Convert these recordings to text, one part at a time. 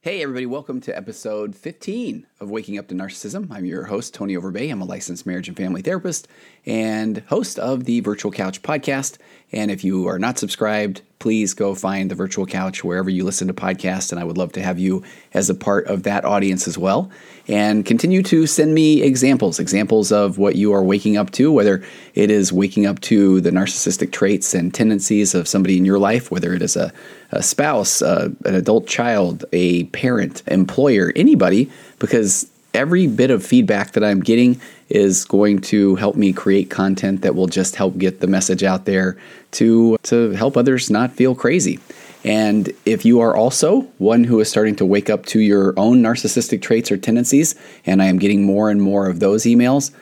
Hey, everybody, welcome to episode 15 of Waking Up to Narcissism. I'm your host, Tony Overbay. I'm a licensed marriage and family therapist and host of the Virtual Couch podcast. And if you are not subscribed, please go find the Virtual Couch wherever you listen to podcasts. And I would love to have you as a part of that audience as well. And continue to send me examples, examples of what you are waking up to, whether it is waking up to the narcissistic traits and tendencies of somebody in your life, whether it is a, a spouse, uh, an adult child, a parent, employer, anybody, because every bit of feedback that I'm getting is going to help me create content that will just help get the message out there to to help others not feel crazy. And if you are also one who is starting to wake up to your own narcissistic traits or tendencies, and I am getting more and more of those emails,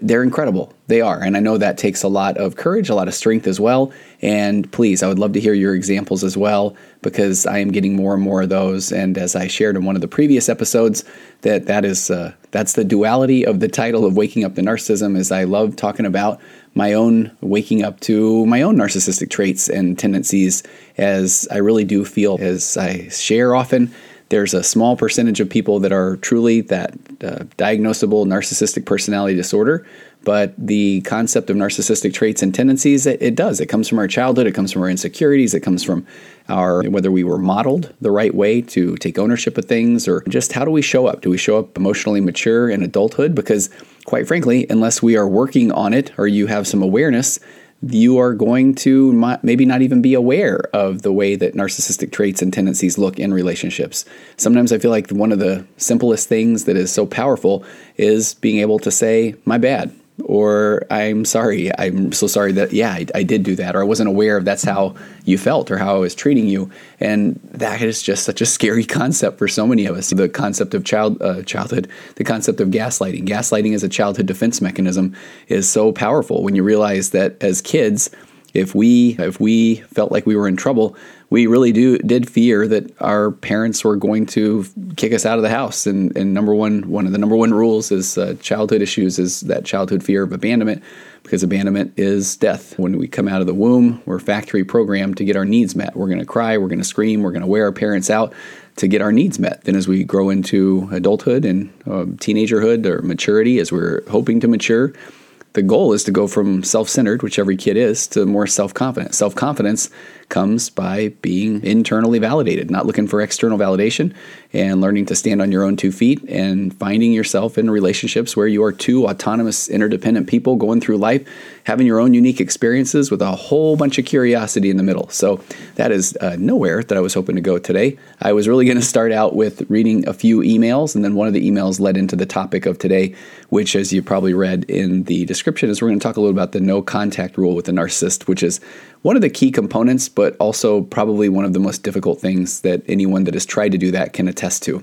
they're incredible. They are. And I know that takes a lot of courage, a lot of strength as well. And please, I would love to hear your examples as well because I am getting more and more of those. And as I shared in one of the previous episodes, that that is uh, that's the duality of the title of waking up to narcissism. Is I love talking about my own waking up to my own narcissistic traits and tendencies, as I really do feel as I share often there's a small percentage of people that are truly that uh, diagnosable narcissistic personality disorder, but the concept of narcissistic traits and tendencies, it, it, does. It comes from our childhood, it comes from our insecurities, it comes from our whether we were modeled the right way to take ownership of things, or just how do we show up? Do we show up emotionally mature in adulthood? Because, quite frankly, unless we are working on it or you have some awareness, you are going to maybe not even be aware of the way that narcissistic traits and tendencies look in relationships. Sometimes I feel like one of the simplest things that is so powerful is being able to say, My bad or I'm sorry, I'm so sorry that, yeah, I, I, did do that, or I wasn't aware of that's how you felt or how I was treating you. And that is just such a scary concept for so many of us. The concept of child uh, childhood, the concept of gaslighting. Gaslighting as a childhood defense mechanism is so powerful when you realize that as kids, if we if we felt like we were in trouble, we really do did fear that our parents were going to kick us out of the house. And, and number one, one of the number one rules is uh, childhood issues is that childhood fear of abandonment, because abandonment is death. When we come out of the womb, we're factory programmed to get our needs met. We're going to cry, we're going to scream, we're going to wear our parents out to get our needs met. Then, as we grow into adulthood and uh, teenagerhood or maturity, as we're hoping to mature, the goal is to go from self centered, which every kid is, to more self confident. Self confidence comes by being internally validated, not looking for external validation, and learning to stand on your own two feet and finding yourself in relationships where you are two autonomous, interdependent people going through life, having your own unique experiences with a whole bunch of curiosity in the middle. So that is uh, nowhere that I was hoping to go today. I was really going to start out with reading a few emails, and then one of the emails led into the topic of today, which, as you probably read in the description, is we're going to talk a little about the no contact rule with the narcissist, which is one of the key components, but also probably one of the most difficult things that anyone that has tried to do that can attest to.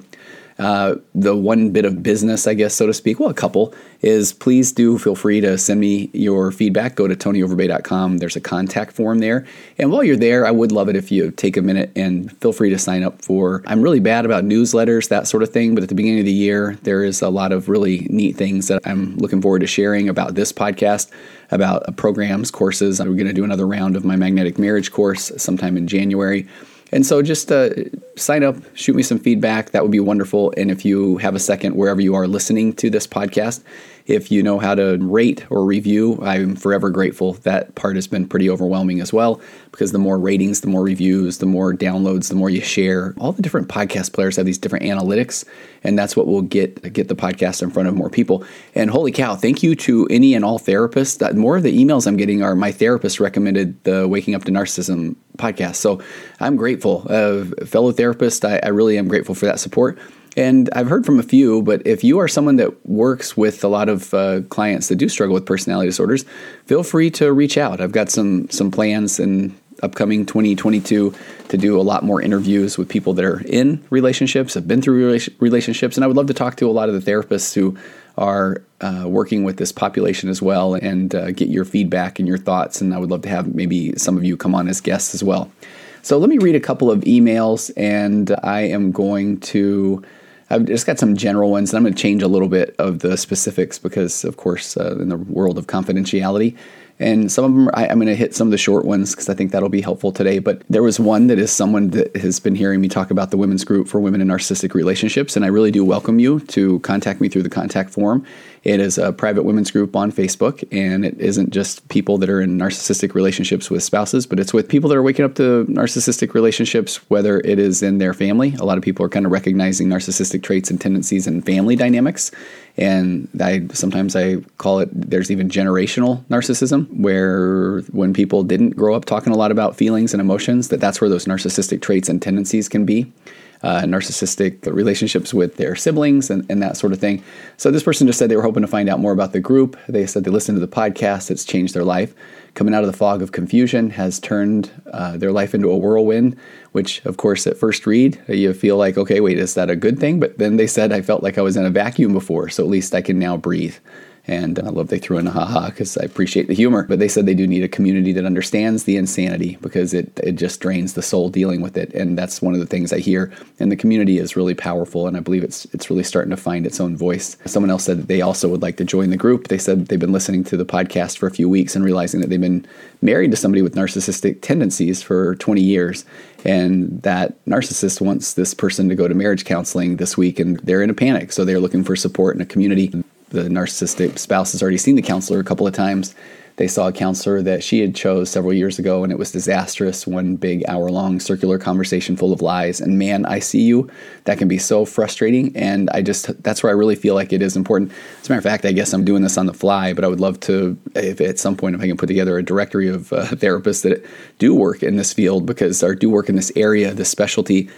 Uh, the one bit of business, I guess, so to speak, well, a couple, is please do feel free to send me your feedback. Go to tonyoverbay.com. There's a contact form there. And while you're there, I would love it if you take a minute and feel free to sign up for. I'm really bad about newsletters, that sort of thing, but at the beginning of the year, there is a lot of really neat things that I'm looking forward to sharing about this podcast, about programs, courses. We're going to do another round of my magnetic marriage course sometime in January. And so just uh, sign up, shoot me some feedback. That would be wonderful. And if you have a second, wherever you are listening to this podcast, if you know how to rate or review, I'm forever grateful. That part has been pretty overwhelming as well because the more ratings, the more reviews, the more downloads, the more you share. All the different podcast players have these different analytics, and that's what will get get the podcast in front of more people. And holy cow, thank you to any and all therapists. That more of the emails I'm getting are my therapist recommended the Waking Up to Narcissism podcast. So I'm grateful. Uh, fellow therapist, I, I really am grateful for that support. And I've heard from a few, but if you are someone that works with a lot of uh, clients that do struggle with personality disorders, feel free to reach out. I've got some some plans in upcoming 2022 to do a lot more interviews with people that are in relationships, have been through relationships, and I would love to talk to a lot of the therapists who are uh, working with this population as well and uh, get your feedback and your thoughts. And I would love to have maybe some of you come on as guests as well. So let me read a couple of emails, and I am going to. I've just got some general ones, and I'm going to change a little bit of the specifics because, of course, uh, in the world of confidentiality, and some of them, I, am going to hit some of the short ones because I think that'll be helpful today. But there was one that is someone that has been hearing me talk about the women's group for women in narcissistic relationships. And I really do welcome you to contact me through the contact form. It is a private women's group on Facebook, and it isn't just people that are in narcissistic relationships with spouses, but it's with people that are waking up to narcissistic relationships, whether it is in their family. A lot of people are kind of recognizing narcissistic traits and tendencies in family dynamics and I sometimes I call it there's even generational narcissism where when people didn't grow up talking a lot about feelings and emotions that that's where those narcissistic traits and tendencies can be uh, narcissistic relationships with their siblings and, and that sort of thing. So this person just said they were hoping to find out more about the group. They said they listened to the podcast, it's changed their life. Coming out of the fog of confusion has turned uh, their life into a whirlwind, which, of course, at first read, you feel like, okay, wait, is that a good thing? But then they said, I felt like I was in a vacuum before, so at least I can now breathe. And I love they threw in a haha because I appreciate the humor. But they said they do need a community that understands the insanity because it, it just drains the soul dealing with it. And that's one of the things I hear. And the community is really powerful. And I believe it's, it's really starting to find its own voice. Someone else said that they also would like to join the group. They said they've been listening to the podcast for a few weeks and realizing that they've been married to somebody with narcissistic tendencies for 20 years and that narcissist wants this person to go to marriage counseling this week and they're in a panic so they're looking for support in a community the narcissistic spouse has already seen the counselor a couple of times. They saw a counselor that she had chose several years ago, and it was disastrous. One big hour-long circular conversation full of lies. And man, I see you. That can be so frustrating. And I just that's where I really feel like it is important. As a matter of fact, I guess I'm doing this on the fly, but I would love to, if at some point, if I can put together a directory of uh, therapists that do work in this field because or do work in this area, this specialty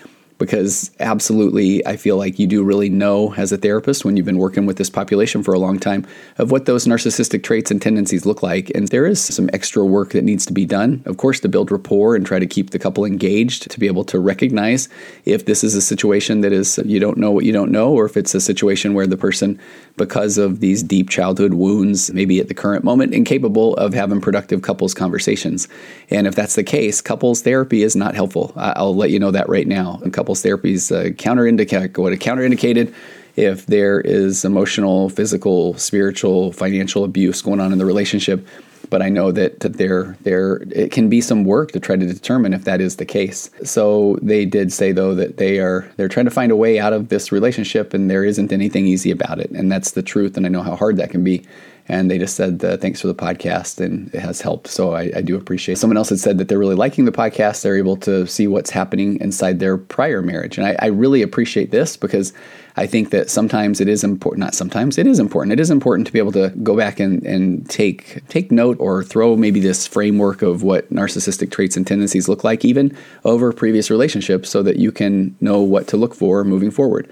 because absolutely I feel like you do really know as a therapist when you've been working with this population for a long time of what those narcissistic traits and tendencies look like. And there is some extra work that needs to be done, of course, to build rapport and try to keep the couple engaged to be able to recognize if this is a situation that is you don't know what you don't know, or if it's a situation where the person, because of these deep childhood wounds, maybe at the current moment, incapable of having productive couples conversations. And if that's the case, couples therapy is not helpful. I'll let you know that right now. And couples couples therapy is uh, counterindicated, what counterindicated if there is emotional, physical, spiritual, financial abuse going on in the relationship. But I know that, that there there it can be some work to try to determine if that is the case. So they did say though that they are they're trying to find a way out of this relationship, and there isn't anything easy about it, and that's the truth. And I know how hard that can be and they just said uh, thanks for the podcast and it has helped. So I, I, do appreciate it. someone else had said that they're really liking the podcast. They're able to see what's happening inside their prior marriage. And I, I really appreciate this because I think that sometimes it is important not sometimes it is important. It is important to be able to go back and, and take take note or throw maybe this framework of what narcissistic traits and tendencies look like even over previous relationships so that you can know what to look for moving forward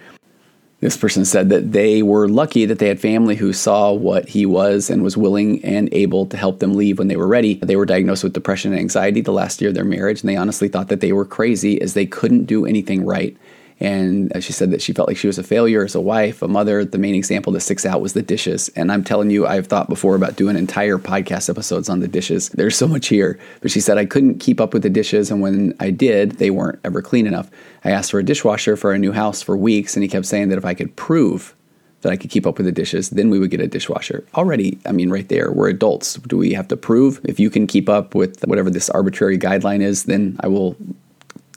this person said that they were lucky that they had family who saw what he was and was willing and able to help them leave when they were ready. They were diagnosed with depression and anxiety the last year of their marriage, and they honestly thought that they were crazy as they couldn't do anything right. And uh, she said that she felt like she was a failure as a wife, a mother. The main example that sticks out was the dishes. And I'm telling you, I've thought before about doing entire podcast episodes on the dishes. There's so much here. But she said I couldn't keep up with the dishes. And when I did, they weren't ever clean enough. I asked for a dishwasher for our new house for weeks. And he kept saying that if I could prove that I could keep up with the dishes, then we would get a dishwasher. Already, I mean, right there, we're adults. Do we have to prove? If you can keep up with whatever this arbitrary guideline is, then I will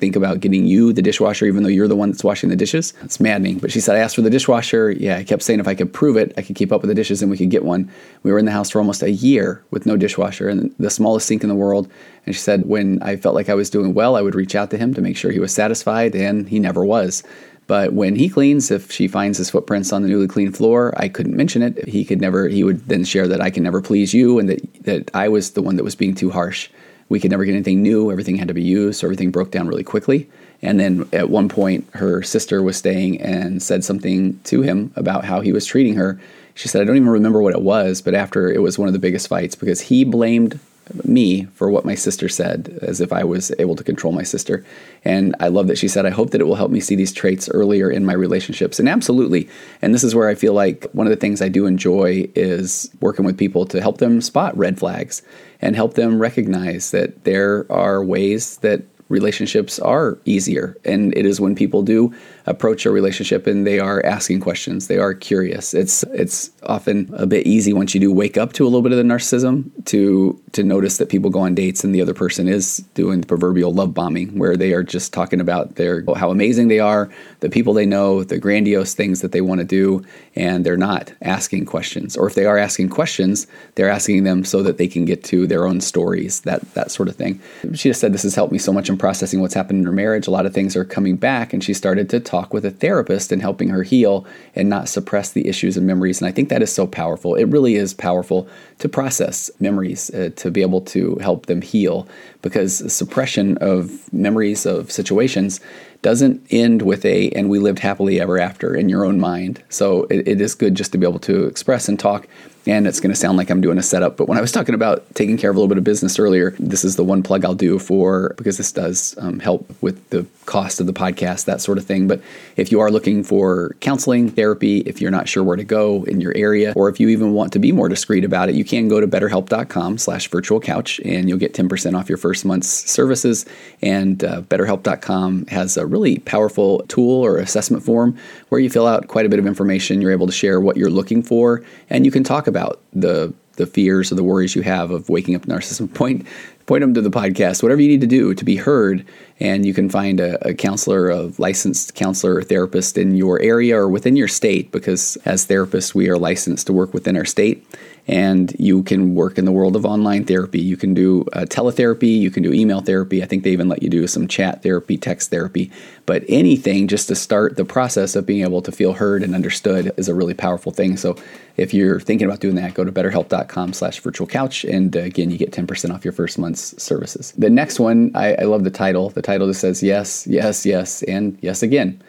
think about getting you the dishwasher, even though you're the one that's washing the dishes. It's maddening. But she said, I asked for the dishwasher. Yeah, I kept saying if I could prove it, I could keep up with the dishes and we could get one. We were in the house for almost a year with no dishwasher and the smallest sink in the world. And she said, when I felt like I was doing well, I would reach out to him to make sure he was satisfied, and he never was. But when he cleans, if she finds his footprints on the newly cleaned floor, I couldn't mention it. He could never, he would then share that I can never please you and that, that I was the one that was being too harsh we could never get anything new. Everything had to be used, so everything broke down really quickly. And then at one point, her sister was staying and said something to him about how he was treating her. She said, I don't even remember what it was, but after it was one of the biggest fights because he blamed me for what my sister said, as if I was able to control my sister. And I love that she said, I hope that it will help me see these traits earlier in my relationships. And absolutely. And this is where I feel like one of the things I do enjoy is working with people to help them spot red flags and help them recognize that there are ways that relationships are easier. And it is when people do approach a relationship and they are asking questions, they are curious. It's it's often a bit easy once you do wake up to a little bit of the narcissism to to notice that people go on dates and the other person is doing the proverbial love bombing where they are just talking about their how amazing they are, the people they know, the grandiose things that they want to do, and they're not asking questions. Or if they are asking questions, they're asking them so that they can get to their own stories, that that sort of thing. She just said this has helped me so much in processing what's happened in her marriage. A lot of things are coming back and she started to talk with a therapist and helping her heal and not suppress the issues and memories. And I think that is so powerful. It really is powerful to process memories, uh, to be able to help them heal, because suppression of memories of situations doesn't end with a and we lived happily ever after in your own mind. So it, it is good just to be able to express and talk and it's going to sound like I'm doing a setup. But when I was talking about taking care of a little bit of business earlier, this is the one plug I'll do for because this does um, help with the cost of the podcast, that sort of thing. But if you are looking for counseling, therapy, if you're not sure where to go in your area, or if you even want to be more discreet about it, you can go to betterhelp.com slash virtual couch and you'll get 10% off your first month's services. And uh, betterhelp.com has a really powerful tool or assessment form where you fill out quite a bit of information. You're able to share what you're looking for and you can talk about the the fears or the worries you have of waking up narcissism. Point point them to the podcast. Whatever you need to do to be heard, and you can find a, a counselor, a licensed counselor or therapist in your area or within your state. Because as therapists, we are licensed to work within our state and you can work in the world of online therapy. You can do uh, teletherapy, you can do email therapy. I think they even let you do some chat therapy, text therapy. But anything just to start the process of being able to feel heard and understood is a really powerful thing. So if you're thinking about doing that, go to betterhelp.com slash virtual couch. And uh, again, you get 10% off your first month's services. The next one, I, I love the title. The title just says yes, yes, yes, and yes again.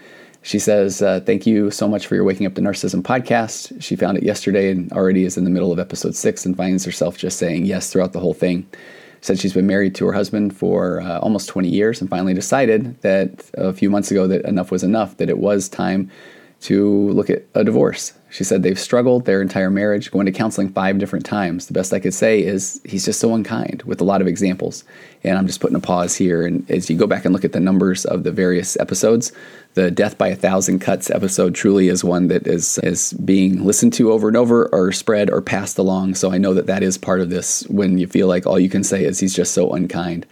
She says, uh, Thank you so much for your Waking Up to Narcissism podcast. She found it yesterday and already is in the middle of episode six and finds herself just saying yes throughout the whole thing. Said she's been married to her husband for uh, almost 20 years and finally decided that a few months ago that enough was enough, that it was time to look at a divorce. She said they've struggled their entire marriage, going to counseling five different times. The best I could say is he's just so unkind with a lot of examples. And I'm just putting a pause here. And as you go back and look at the numbers of the various episodes, the Death by a Thousand Cuts episode truly is one that is, is being listened to over and over or spread or passed along. So I know that that is part of this when you feel like all you can say is he's just so unkind.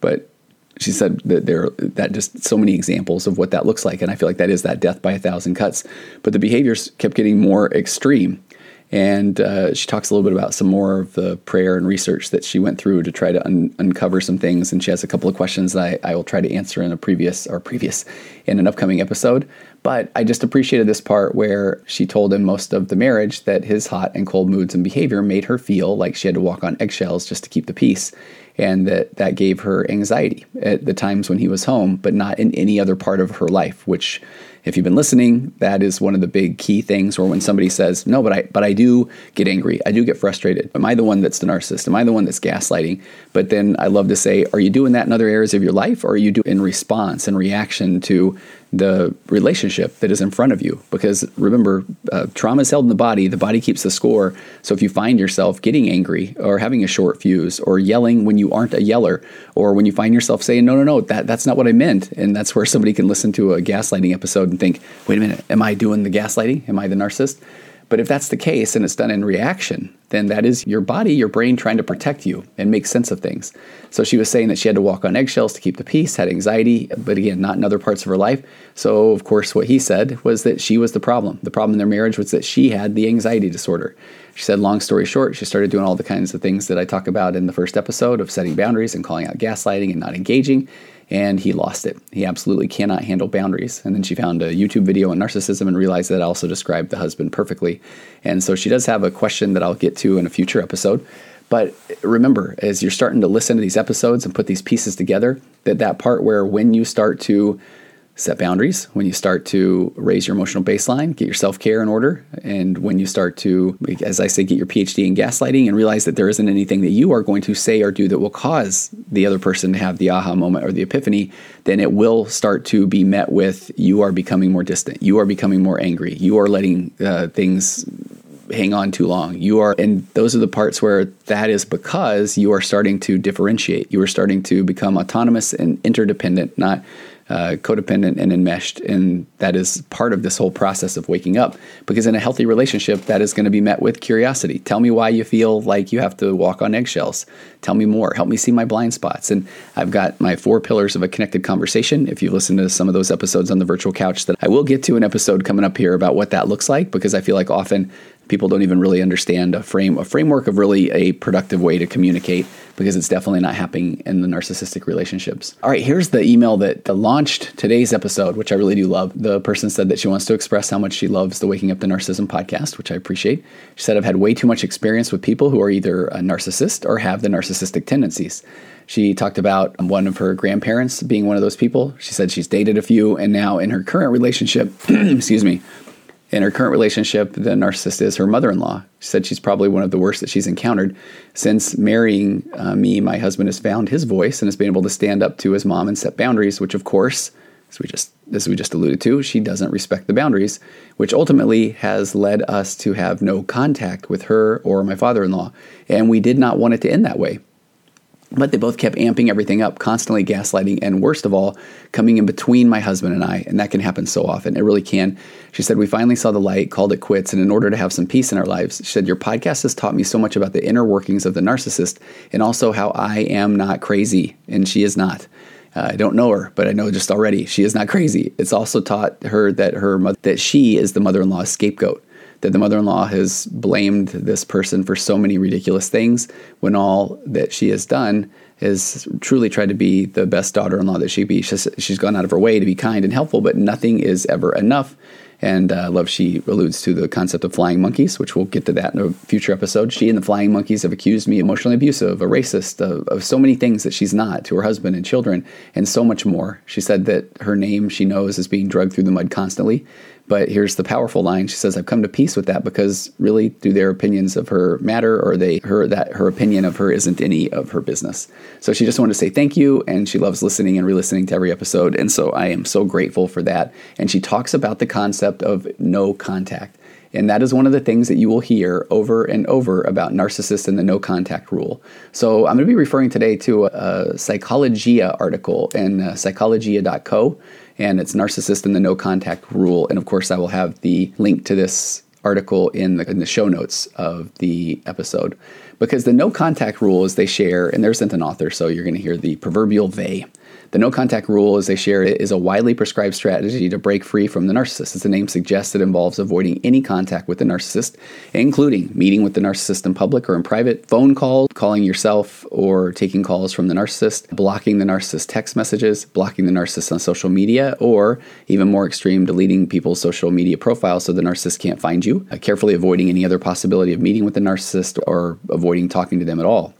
But she said that there that just so many examples of what that looks like. And i feel like that is that death by a thousand cuts. But the behaviors kept getting more extreme and uh, she talks a little bit about some more of the prayer and research that she went through to try to un- uncover some things and she has a couple of questions that I, I will try to answer in a previous or previous in an upcoming episode but i just appreciated this part where she told him most of the marriage that his hot and cold moods and behavior made her feel like she had to walk on eggshells just to keep the peace and that that gave her anxiety at the times when he was home, but not in any other part of her life. Which, if you've been listening, that is one of the big key things. Or when somebody says, "No, but I but I do get angry, I do get frustrated. Am I the one that's the narcissist? Am I the one that's gaslighting?" But then I love to say, "Are you doing that in other areas of your life, or are you doing in response and reaction to the relationship that is in front of you. Because remember, uh, trauma is held in the body, the body keeps the score. So if you find yourself getting angry or having a short fuse or yelling when you aren't a yeller, or when you find yourself saying, no, no, no, that, that's not what I meant. And that's where somebody can listen to a gaslighting episode and think, wait a minute, am I doing the gaslighting? Am I the narcissist? But if that's the case and it's done in reaction, then that is your body, your brain trying to protect you and make sense of things. So she was saying that she had to walk on eggshells to keep the peace, had anxiety, but again, not in other parts of her life. So, of course, what he said was that she was the problem. The problem in their marriage was that she had the anxiety disorder. She said, long story short, she started doing all the kinds of things that I talk about in the first episode of setting boundaries and calling out gaslighting and not engaging and he lost it. He absolutely cannot handle boundaries. And then she found a YouTube video on narcissism and realized that also described the husband perfectly. And so she does have a question that I'll get to in a future episode. But remember, as you're starting to listen to these episodes and put these pieces together, that that part where when you start to set boundaries, when you start to raise your emotional baseline, get your self care in order, and when you start to, as I say, get your PhD in gaslighting and realize that there isn't anything that you are going to say or do that will cause the other person to have the aha moment or the epiphany, then it will start to be met with you are becoming more distant, you are becoming more angry, you are letting uh, things hang on too long. You are, and those are the parts where that is because you are starting to differentiate. You are starting to become autonomous and interdependent, not uh, codependent and enmeshed. And that is part of this whole process of waking up. Because in a healthy relationship, that is going to be met with curiosity. Tell me why you feel like you have to walk on eggshells. Tell me more. Help me see my blind spots. And I've got my four pillars of a connected conversation. If you've listened to some of those episodes on the virtual couch, that I will get to an episode coming up here about what that looks like, because I feel like often people don't even really understand a frame a framework of really a productive way to communicate because it's definitely not happening in the narcissistic relationships. All right, here's the email that launched today's episode, which I really do love. The person said that she wants to express how much she loves the Waking Up to Narcissism podcast, which I appreciate. She said, I've had way too much experience with people who are either a narcissist or have the narcissistic tendencies. She talked about one of her grandparents being one of those people. She said she's dated a few, and now in her current relationship, excuse me, in her current relationship, the narcissist is her mother in law. She said she's probably one of the worst that she's encountered. Since marrying uh, me, my husband has found his voice and has been able to stand up to his mom and set boundaries, which, of course, as we just as we just alluded to, she doesn't respect the boundaries, which ultimately has led us to have no contact with her or my father-in-law, and we did not want it to end that way. But they both kept amping everything up, constantly gaslighting, and worst of all, coming in between my husband and I. And that can happen so often. It really can. She said, We finally saw the light, called it quits. And in order to have some peace in our lives, she said, Your podcast has taught me so much about the inner workings of the narcissist and also how I am not crazy. And she is not. Uh, I don't know her, but I know just already she is not crazy. It's also taught her that her that she is the mother-in-law's scapegoat that the mother in law has blamed this person for so many ridiculous things when all that she has done is truly tried to be the best daughter in law that she be. She's, she's gone out of her way to be kind and helpful, but nothing is ever enough. And uh, love she alludes to the concept of flying monkeys, which we'll get to that in a future episode. She and the flying monkeys have accused me emotionally abusive, a racist, of, of so many things that she's not to her husband and children, and so much more. She said that her name she knows is being drugged through the mud constantly. But here's the powerful line. She says, "I've come to peace with that because really, do their opinions of her matter, or they her that her opinion of her isn't any of her business?" So she just wanted to say thank you, and she loves listening and re-listening to every episode, and so I am so grateful for that. And she talks about the concept of no contact. And that is one of the things that you will hear over and over about narcissists and the no contact rule. So I'm going to be referring today to a, Psychologia article in uh, psychologia.co and it's narcissist and the no contact rule. And of course, I will have the link to this article in the, in the show notes of the episode because the no contact rule is they share, and they're there's an author, so you're going to hear the proverbial they. The no contact rule, as they share it, is a widely prescribed strategy to break free from the narcissist. As the name suggests, it involves avoiding any contact with the narcissist, including meeting with the narcissist in public or in private, phone calls, calling yourself or taking calls from the narcissist, blocking the narcissist text messages, blocking the narcissist on social media, or even more extreme, deleting people's social media profiles so the narcissist can't find you, uh, carefully avoiding any other possibility of meeting with the narcissist or avoiding talking to them at all.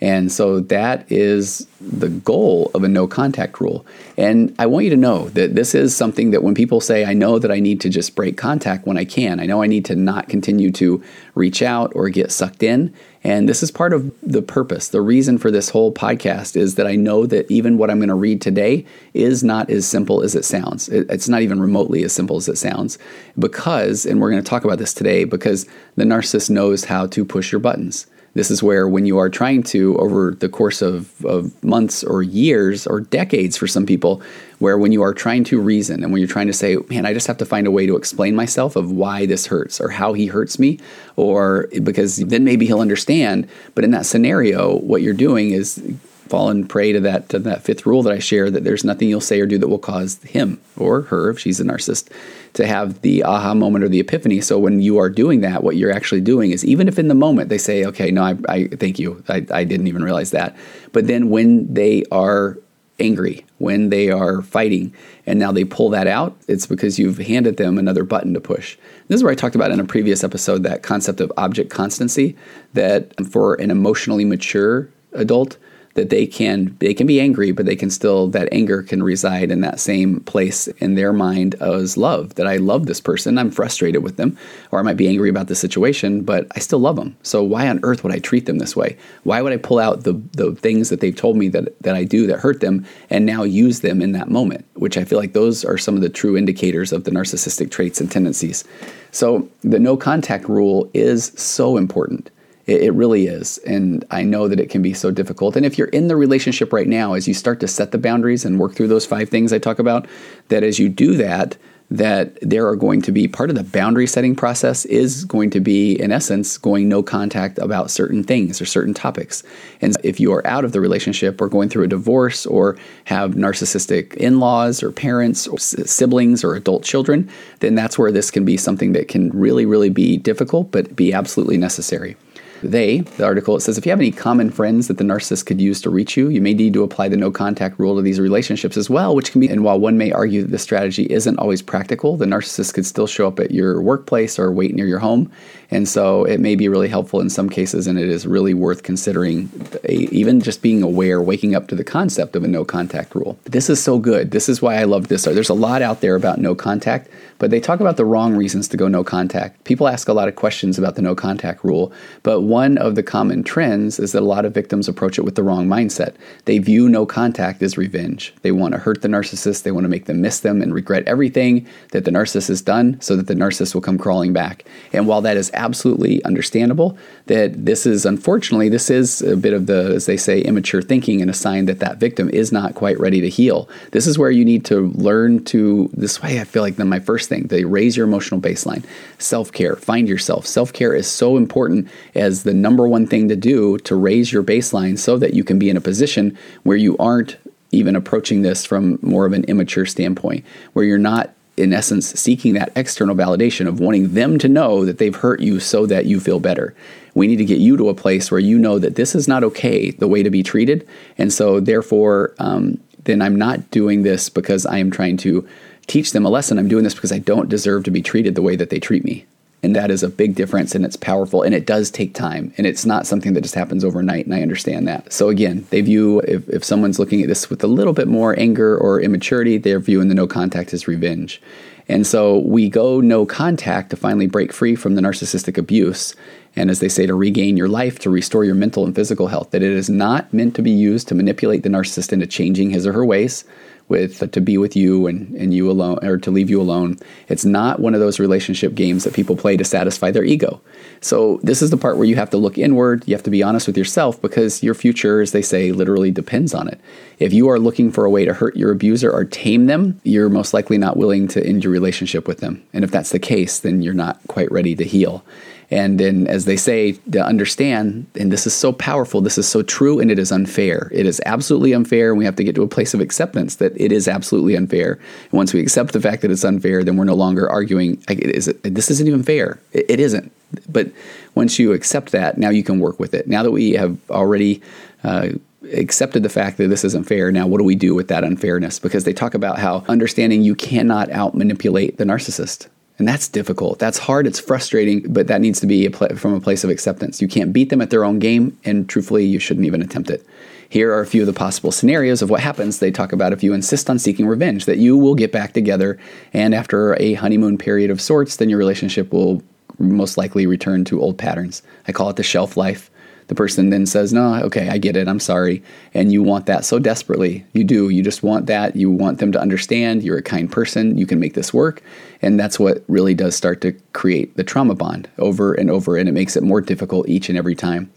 And so that is the goal of a no contact rule. And I want you to know that this is something that when people say, I know that I need to just break contact when I can, I know I need to not continue to reach out or get sucked in. And this is part of the purpose. The reason for this whole podcast is that I know that even what I'm going to read today is not as simple as it sounds. It's not even remotely as simple as it sounds. Because, and we're going to talk about this today, because the narcissist knows how to push your buttons. This is where, when you are trying to, over the course of, of months or years or decades for some people, where when you are trying to reason and when you're trying to say, man, I just have to find a way to explain myself of why this hurts or how he hurts me, or because then maybe he'll understand. But in that scenario, what you're doing is fallen prey to that to that fifth rule that I share that there's nothing you'll say or do that will cause him or her, if she's a narcissist, to have the aha moment or the epiphany. So when you are doing that, what you're actually doing is even if in the moment they say, okay, no, I, I thank you, I, I didn't even realize that. But then when they are angry, when they are fighting, and now they pull that out, it's because you've handed them another button to push. This is where I talked about in a previous episode that concept of object constancy, that for an emotionally mature adult, that they can they can be angry, but they can still that anger can reside in that same place in their mind as love. That I love this person, I'm frustrated with them, or I might be angry about the situation, but I still love them. So why on earth would I treat them this way? Why would I pull out the the things that they've told me that that I do that hurt them and now use them in that moment? Which I feel like those are some of the true indicators of the narcissistic traits and tendencies. So the no contact rule is so important it, it really is. And I know that it can be so difficult. And if you're in the relationship right now, as you start to set the boundaries and work through those five things I talk about, that as you do that, that there are going to be part of the boundary setting process is going to be, in essence, going no contact about certain things or certain topics. And if you are out of the relationship or going through a divorce or have narcissistic in laws or parents or siblings or adult children, then that's where this can be something that can really, really be difficult, but be absolutely necessary. They, the article, it says if you have any common friends that the narcissist could use to reach you, you may need to apply the no contact rule to these relationships as well, which can be, and while one may argue that this strategy isn't always practical, the narcissist could still show up at your workplace or wait near your home. And so it may be really helpful in some cases, and it is really worth considering, even just being aware, waking up to the concept of a no contact rule. This is so good. This is why I love this. There's a lot out there about no contact, but they talk about the wrong reasons to go no contact. People ask a lot of questions about the no contact rule, but one of the common trends is that a lot of victims approach it with the wrong mindset. They view no contact as revenge. They want to hurt the narcissist, they want to make them miss them and regret everything that the narcissist has done so that the narcissist will come crawling back. And while that is absolutely understandable, that this is unfortunately, this is a bit of the, as they say, immature thinking and a sign that that victim is not quite ready to heal. This is where you need to learn to, this way I feel like then my first thing, they raise your emotional baseline. Self care, find yourself. Self care is so important as the number one thing to do to raise your baseline so that you can be in a position where you aren't even approaching this from more of an immature standpoint, where you're not in essence seeking that external validation of wanting them to know that they've hurt you so that you feel better. We need to get you to a place where you know that this is not okay, the way to be treated. And so, therefore, um, then I'm not doing this because I am trying to teach them a lesson. I'm doing this because I don't deserve to be treated the way that they treat me. And that is a big difference and it's powerful and it does take time and it's not something that just happens overnight. And I understand that. So, again, they view if, if someone's looking at this with a little bit more anger or immaturity, they're viewing the no contact as revenge. And so we go no contact to finally break free from the narcissistic abuse. And as they say, to regain your life, to restore your mental and physical health, that it is not meant to be used to manipulate the narcissist into changing his or her ways, with uh, to be with you and, and you alone or to leave you alone. It's not one of those relationship games that people play to satisfy their ego. So this is the part where you have to look inward, you have to be honest with yourself because your future, as they say, literally depends on it. If you are looking for a way to hurt your abuser or tame them, you're most likely not willing to end your relationship with them. And if that's the case, then you're not quite ready to heal. And then, as they say, to understand, and this is so powerful, this is so true, and it is unfair. It is absolutely unfair, and we have to get to a place of acceptance that it is absolutely unfair. And once we accept the fact that it's unfair, then we're no longer arguing, is it, this isn't even fair. It, it isn't. But once you accept that, now you can work with it. Now that we have already uh, accepted the fact that this isn't fair. Now, what do we do with that unfairness? Because they talk about how understanding you cannot out manipulate the narcissist. And that's difficult. That's hard. It's frustrating, but that needs to be a pl- from a place of acceptance. You can't beat them at their own game, and truthfully, you shouldn't even attempt it. Here are a few of the possible scenarios of what happens. They talk about if you insist on seeking revenge, that you will get back together, and after a honeymoon period of sorts, then your relationship will most likely return to old patterns. I call it the shelf life the person then says, No, okay, I get it, I'm sorry. And you want that so desperately. You do. You just want that. You want them to understand you're a kind person, you can make this work. And that's what really does start to create the trauma bond over and over, and it makes it more difficult each and every time.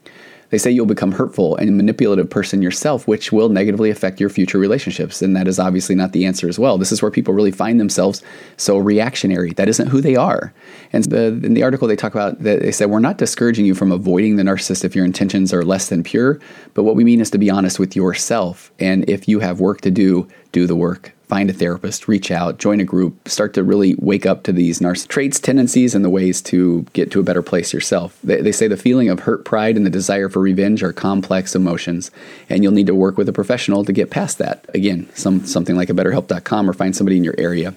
They say you'll become hurtful and manipulative person yourself, which will negatively affect your future relationships. And that is obviously not the answer as well. This is where people really find themselves so reactionary. That isn't who they are. And the, in the article, they talk about that they said, We're not discouraging you from avoiding the narcissist if your intentions are less than pure, but what we mean is to be honest with yourself. And if you have work to do, do the work find a therapist, reach out, join a group, start to really wake up to these narcissistic traits, tendencies, and the ways to get to a better place yourself. They, they say the feeling of hurt pride and the desire for revenge are complex emotions, and you'll need to work with a professional to get past that. Again, some something like a betterhelp.com or find somebody in your area.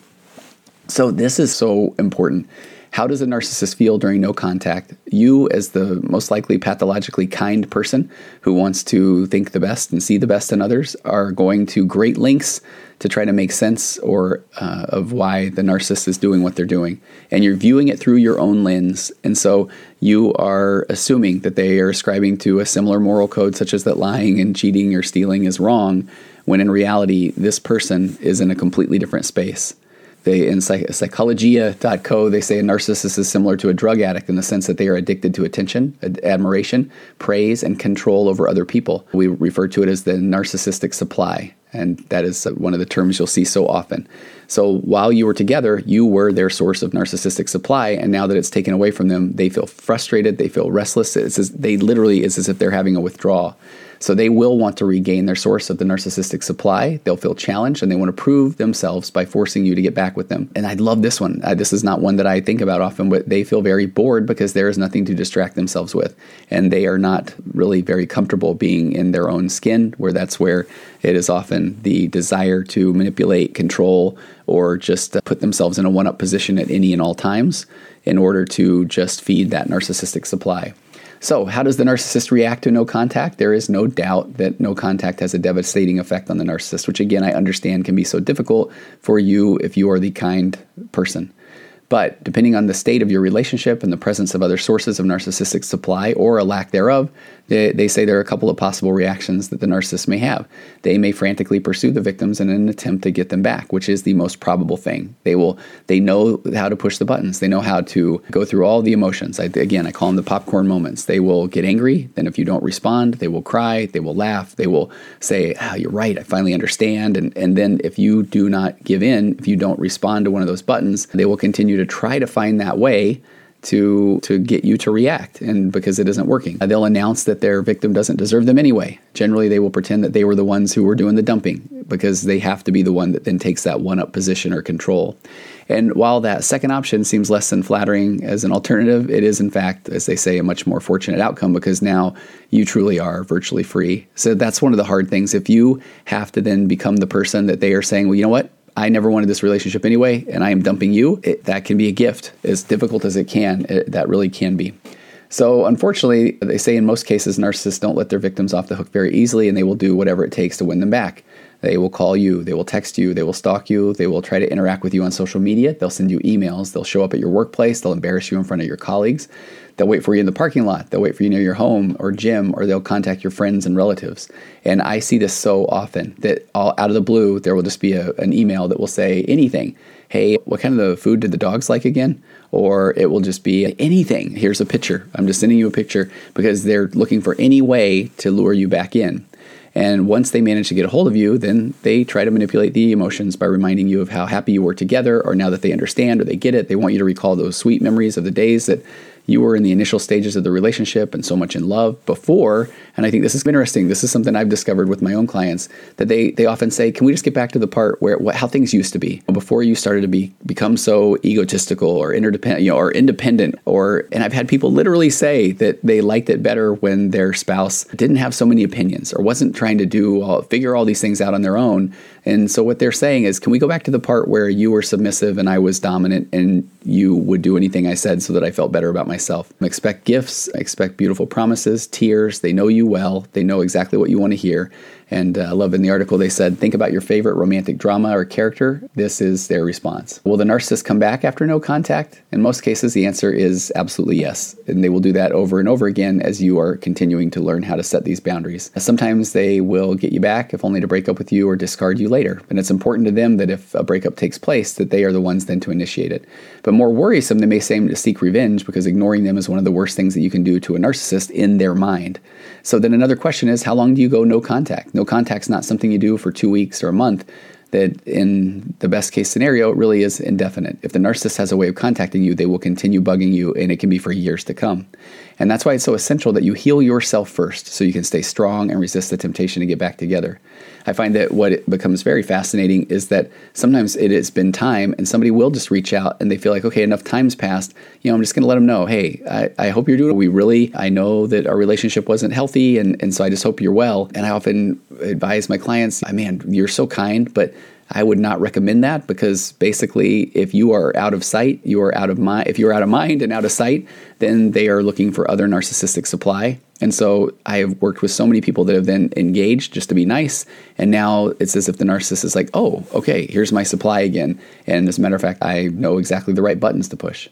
So this is so important how does a narcissist feel during no contact? You, as the most likely pathologically kind person who wants to think the best and see the best in others, are going to great lengths to try to make sense or uh, of why the narcissist is doing what they're doing, and you're viewing it through your own lens, and so you are assuming that they are ascribing to a similar moral code, such as that lying and cheating or stealing is wrong, when in reality this person is in a completely different space. They in psych- psychologia.co they say a narcissist is similar to a drug addict in the sense that they are addicted to attention, ad- admiration, praise, and control over other people. We refer to it as the narcissistic supply, and that is uh, one of the terms you'll see so often. So while you were together, you were their source of narcissistic supply, and now that it's taken away from them, they feel frustrated, they feel restless. It's as, they literally it's as if they're having a withdrawal. So they will want to regain their source of the narcissistic supply. They'll feel challenged and they want to prove themselves by forcing you to get back with them. And I love this one. Uh, this is not one that I think about often, but they feel very bored because there is nothing to distract themselves with. And they are not really very comfortable being in their own skin, where that's where it is often the desire to manipulate, control, or just put themselves in a one up position at any and all times in order to just feed that narcissistic supply. So, how does the narcissist react to no contact? There is no doubt that no contact has a devastating effect on the narcissist, which again I understand can be so difficult for you if you are the kind person. But depending on the state of your relationship and the presence of other sources of narcissistic supply or a lack thereof, they, they, say there are a couple of possible reactions that the narcissist may have. They may frantically pursue the victims in an attempt to get them back, which is the most probable thing. They will they know how to push the buttons. They know how to go through all the emotions. I, again, I call them the popcorn moments. They will get angry. Then if you don't respond, they will cry. They will laugh. They will say, oh, "You're right. I finally understand." And and then if you do not give in, if you don't respond to one of those buttons, they will continue to try to find that way to to get you to react and because it isn't working. Uh, they'll announce that their victim doesn't deserve them anyway. Generally they will pretend that they were the ones who were doing the dumping because they have to be the one that then takes that one up position or control. And while that second option seems less than flattering as an alternative it is in fact as they say a much more fortunate outcome because now you truly are virtually free. So that's one of the hard things. If you have to then become the person that they are saying well you know what I never wanted this relationship anyway, and I am dumping you, it, that can be a gift. As difficult as it can, it, that really can be. So, unfortunately, they say in most cases, narcissists don't let their victims off the hook very easily, and they will do whatever it takes to win them back. They will call you, they will text you, they will stalk you, they will try to interact with you on social media, they'll send you emails, they'll show up at your workplace, they'll embarrass you in front of your colleagues. They'll wait for you in the parking lot. They'll wait for you near your home or gym, or they'll contact your friends and relatives. And I see this so often that all out of the blue, there will just be a, an email that will say anything. Hey, what kind of food did the dogs like again? Or it will just be anything. Here's a picture. I'm just sending you a picture because they're looking for any way to lure you back in. And once they manage to get a hold of you, then they try to manipulate the emotions by reminding you of how happy you were together, or now that they understand or they get it, they want you to recall those sweet memories of the days that you were in the initial stages of the relationship and so much in love before. And I think this is interesting. This is something I've discovered with my own clients that they they often say, "Can we just get back to the part where what, how things used to be before you started to be become so egotistical or interdependent, you know, or independent?" Or and I've had people literally say that they liked it better when their spouse didn't have so many opinions or wasn't trying to do all, figure all these things out on their own. And so what they're saying is, can we go back to the part where you were submissive and I was dominant and you would do anything I said so that I felt better about myself? expect gifts, expect beautiful promises, tears. They know you well, they know exactly what you want to hear. And uh, love in the article they said, think about your favorite romantic drama or character. This is their response. Will the narcissist come back after no contact? In most cases, the answer is absolutely yes. And they will do that over and over again as you are continuing to learn how to set these boundaries. Sometimes they will get you back, if only to break up with you or discard you later. And it's important to them that if a breakup takes place, that they are the ones then to initiate it. But more worrisome, they may seem to seek revenge because ignoring them is one of the worst things that you can do to a narcissist in their mind. So then another question is, how long do you go no contact? No contact's not something you do for two weeks or a month. That in the best case scenario, it really is indefinite. If the narcissist has a way of contacting you, they will continue bugging you, and it can be for years to come. And that's why it's so essential that you heal yourself first so you can stay strong and resist the temptation to get back together. I find that what becomes very fascinating is that sometimes it has been time and somebody will just reach out and they feel like, okay, enough time's passed. You know, I'm just going to let them know, hey, I, I hope you're doing well. We really, I know that our relationship wasn't healthy. And, and so I just hope you're well. And I often advise my clients, man, you're so kind, but I would not recommend that because basically, if you are out of sight, you are out of mind. If you're out of mind and out of sight, then they are looking for other narcissistic supply. And so I have worked with so many people that have then engaged just to be nice. And now it's as if the narcissist is like, oh, okay, here's my supply again. And as a matter of fact, I know exactly the right buttons to push.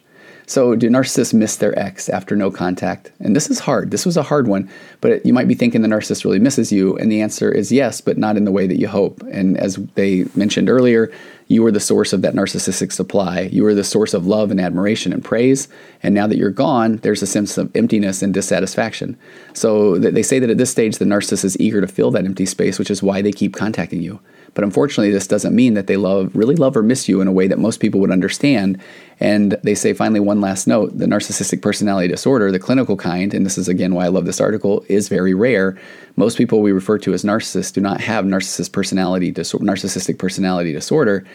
So, do narcissists miss their ex after no contact? And this is hard. This was a hard one, but you might be thinking the narcissist really misses you. And the answer is yes, but not in the way that you hope. And as they mentioned earlier, you were the source of that narcissistic supply. You were the source of love and admiration and praise. And now that you're gone, there's a sense of emptiness and dissatisfaction. So they say that at this stage, the narcissist is eager to fill that empty space, which is why they keep contacting you. But unfortunately, this doesn't mean that they love, really love or miss you in a way that most people would understand. And they say, finally, one last note the narcissistic personality disorder, the clinical kind, and this is again why I love this article, is very rare. Most people we refer to as narcissists do not have narcissist personality narcissistic personality disorder.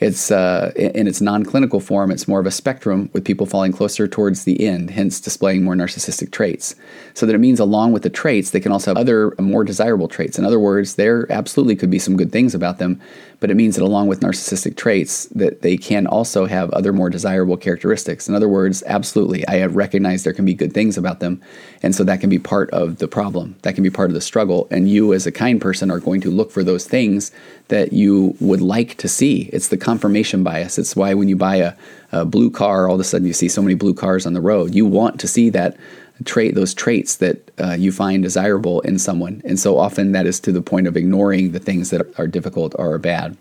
It's uh, in its non-clinical form. It's more of a spectrum with people falling closer towards the end, hence displaying more narcissistic traits. So that it means, along with the traits, they can also have other more desirable traits. In other words, there absolutely could be some good things about them, but it means that along with narcissistic traits, that they can also have other more desirable characteristics. In other words, absolutely, I have recognized there can be good things about them, and so that can be part of the problem. That can be part of the struggle. And you, as a kind person, are going to look for those things that you would like to see. It's the confirmation bias. It's why when you buy a, a blue car, all of a sudden you see so many blue cars on the road. You want to see that trait, those traits that uh, you find desirable in someone. And so often that is to the point of ignoring the things that are difficult or are bad.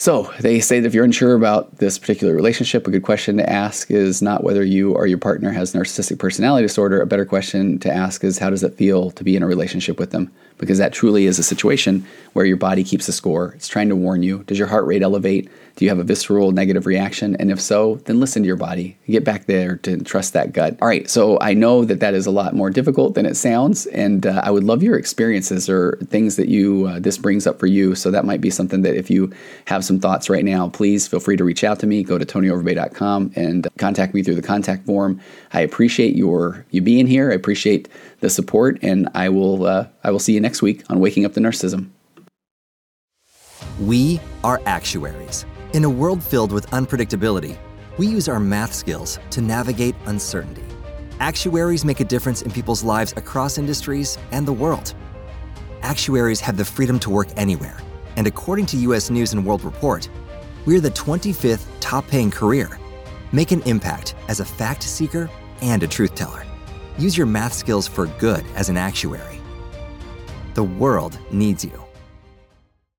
So they say that if you're unsure about this particular relationship, a good question to ask is not whether you or your partner has narcissistic personality disorder. A better question to ask is how does it feel to be in a relationship with them? Because that truly is a situation where your body keeps a score. It's trying to warn you. Does your heart rate elevate? Do you have a visceral negative reaction? And if so, then listen to your body. Get back there to trust that gut. All right, so I know that that is a lot more difficult than it sounds, and uh, I would love your experiences or things that you uh, this brings up for you. So that might be something that if you have some thoughts right now, please feel free to reach out to me. Go to tonyoverbay.com and contact me through the contact form. I appreciate your you being here. I appreciate the support, and I will uh, I will see you next week on Waking Up to Narcissism. We are actuaries. In a world filled with unpredictability, we use our math skills to navigate uncertainty. Actuaries make a difference in people's lives across industries and the world. Actuaries have the freedom to work anywhere, and according to US News and World Report, we're the 25th top paying career. Make an impact as a fact seeker and a truth teller. Use your math skills for good as an actuary. The world needs you.